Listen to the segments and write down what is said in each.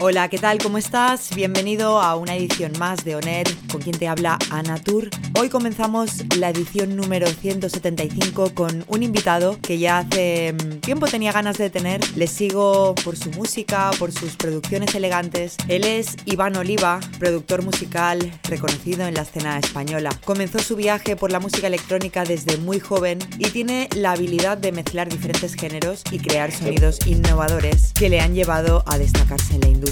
Hola, ¿qué tal? ¿Cómo estás? Bienvenido a una edición más de Oner, con quien te habla Anatur. Hoy comenzamos la edición número 175 con un invitado que ya hace mm, tiempo tenía ganas de tener. Le sigo por su música, por sus producciones elegantes. Él es Iván Oliva, productor musical reconocido en la escena española. Comenzó su viaje por la música electrónica desde muy joven y tiene la habilidad de mezclar diferentes géneros y crear sonidos innovadores que le han llevado a destacarse en la industria.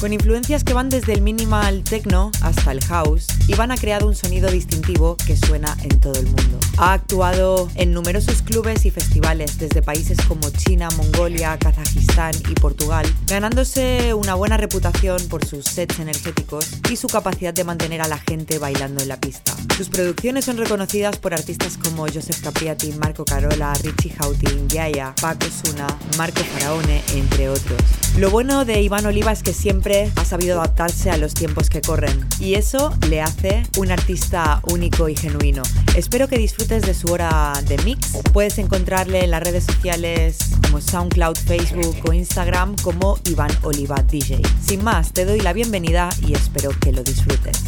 Con influencias que van desde el minimal techno hasta el house, Iván ha creado un sonido distintivo que suena en todo el mundo. Ha actuado en numerosos clubes y festivales desde países como China, Mongolia, Kazajistán y Portugal, ganándose una buena reputación por sus sets energéticos y su capacidad de mantener a la gente bailando en la pista. Sus producciones son reconocidas por artistas como Joseph Capriati, Marco Carola, Richie Houghton, Yaya, Paco Suna, Marco Faraone, entre otros. Lo bueno de Iván Oliva es que siempre ha sabido adaptarse a los tiempos que corren y eso le hace un artista único y genuino. Espero que disfrutes de su hora de mix. Puedes encontrarle en las redes sociales como SoundCloud, Facebook o Instagram como Iván Oliva DJ. Sin más, te doy la bienvenida y espero que lo disfrutes.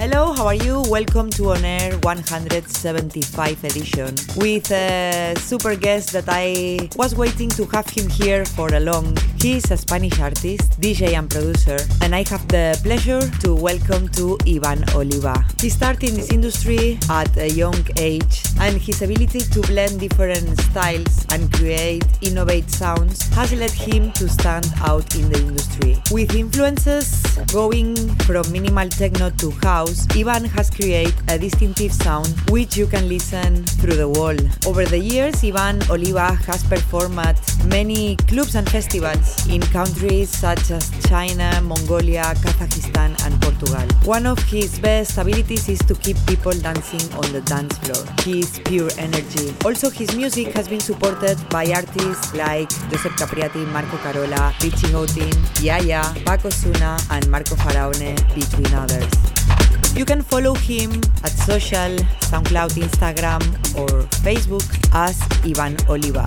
Hello, how are you? Welcome to On Air 175 edition with a super guest that I was waiting to have him here for a long. He's a Spanish artist, DJ and producer, and I have the pleasure to welcome to Ivan Oliva. He started in this industry at a young age, and his ability to blend different styles and create innovate sounds has led him to stand out in the industry. With influences going from minimal techno to house house, Ivan has created a distinctive sound which you can listen through the wall. Over the years, Ivan Oliva has performed at many clubs and festivals in countries such as China, Mongolia, Kazakhstan, and Portugal. One of his best abilities is to keep people dancing on the dance floor. He is pure energy. Also, his music has been supported by artists like Josep Capriati, Marco Carola, Richie Houghton, Yaya, Paco Suna, and Marco Faraone, between others. You can follow him at social, SoundCloud, Instagram, or Facebook as Ivan Oliva.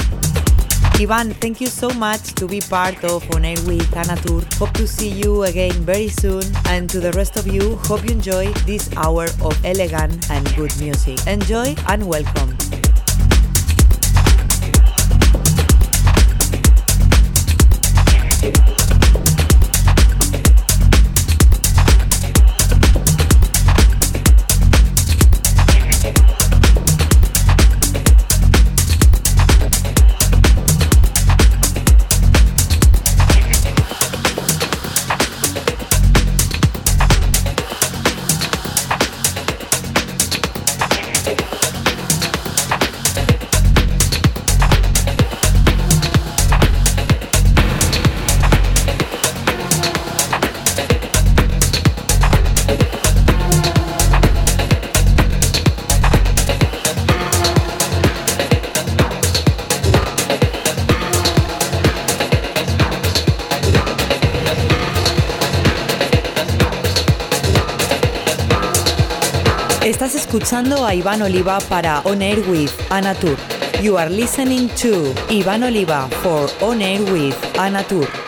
Ivan, thank you so much to be part of On Air with Anatur. Hope to see you again very soon. And to the rest of you, hope you enjoy this hour of elegant and good music. Enjoy and welcome. Escuchando a Iván Oliva para On Air with Anatur. You are listening to Iván Oliva for On Air with Anatur.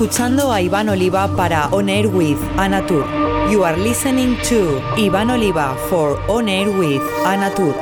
Escuchando a Iván Oliva para On Air with Anatur. You are listening to Iván Oliva for On Air with Anatur.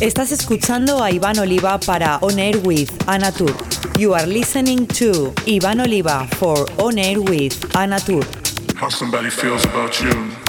Estás escuchando a Iván Oliva para On Air with Anatur. You are listening to Iván Oliva for On Air with Anatur. How somebody feels about you.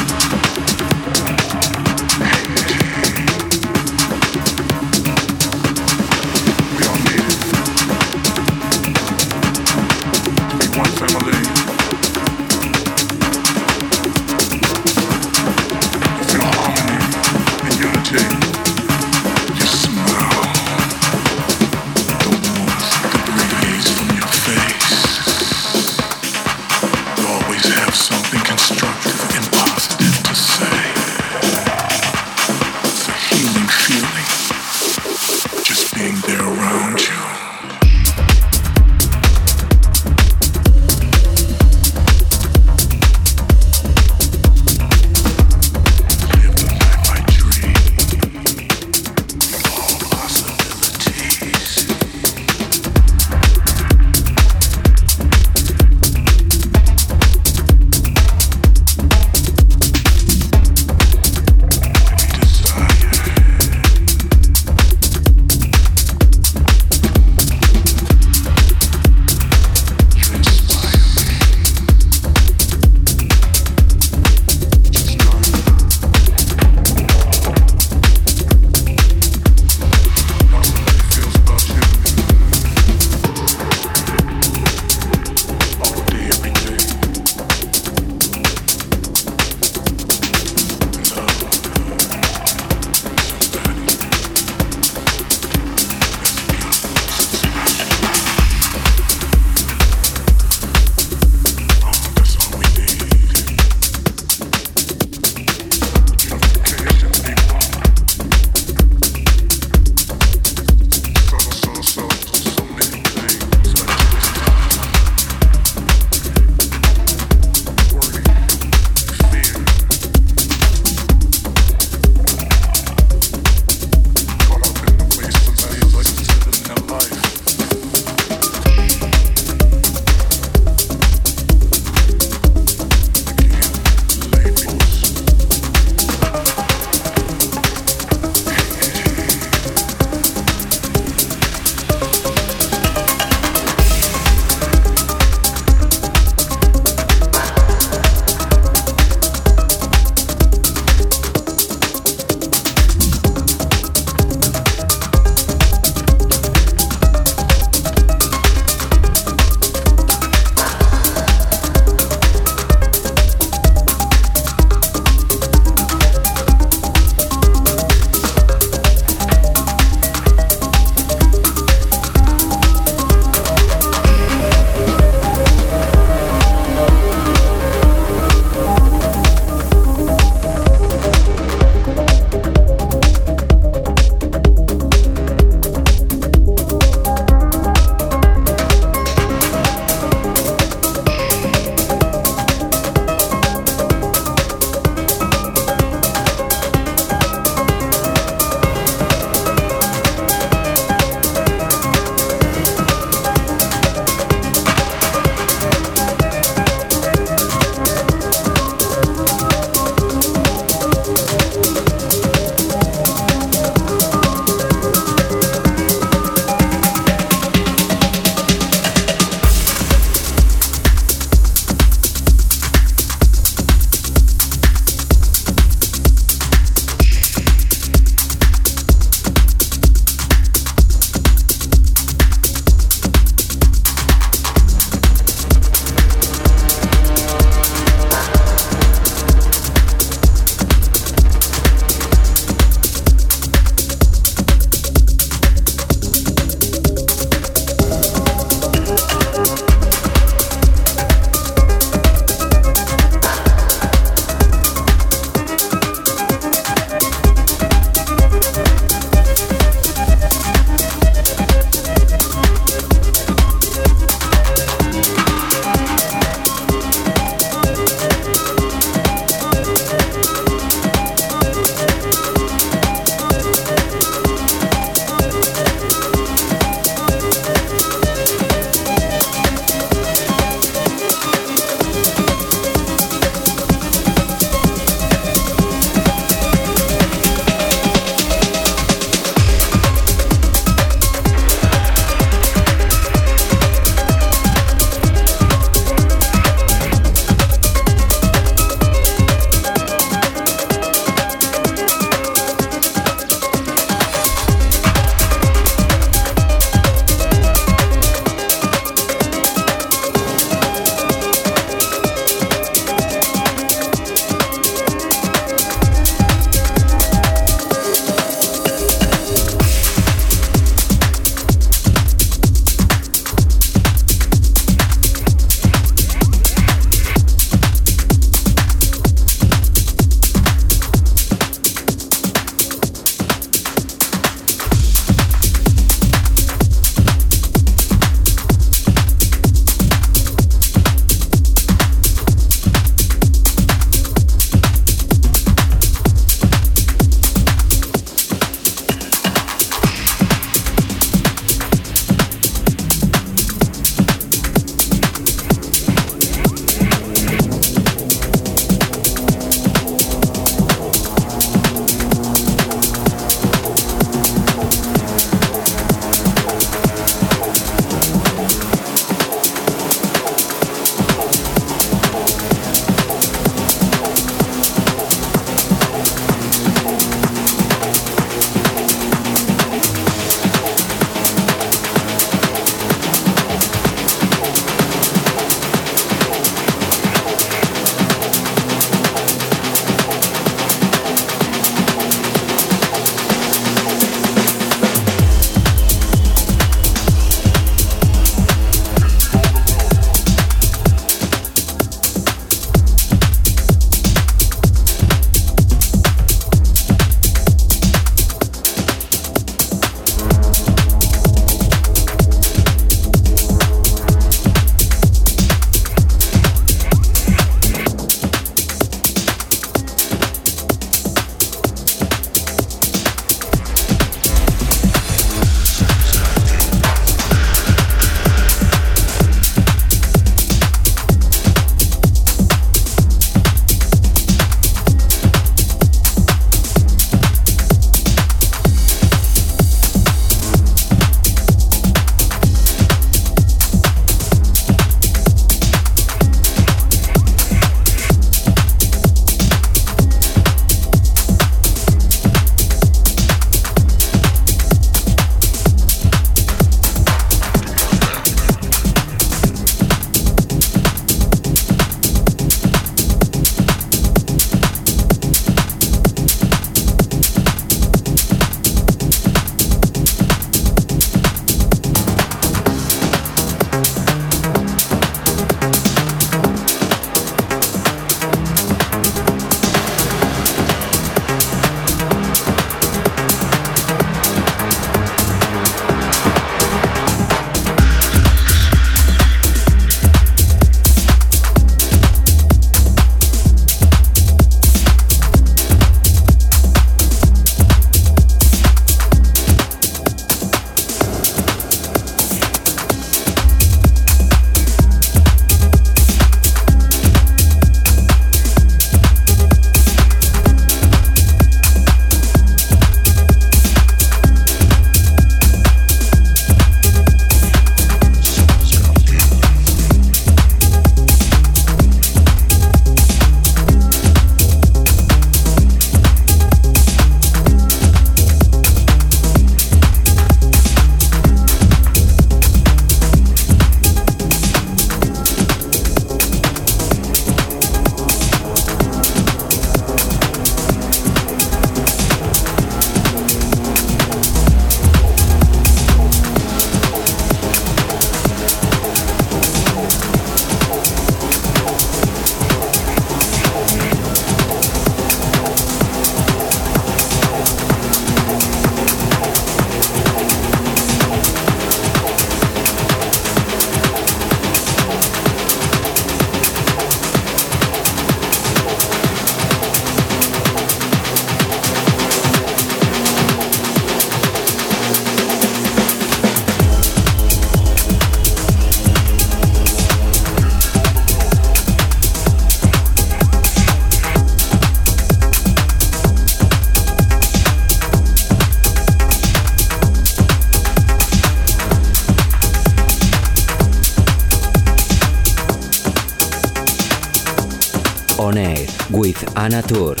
Anatur.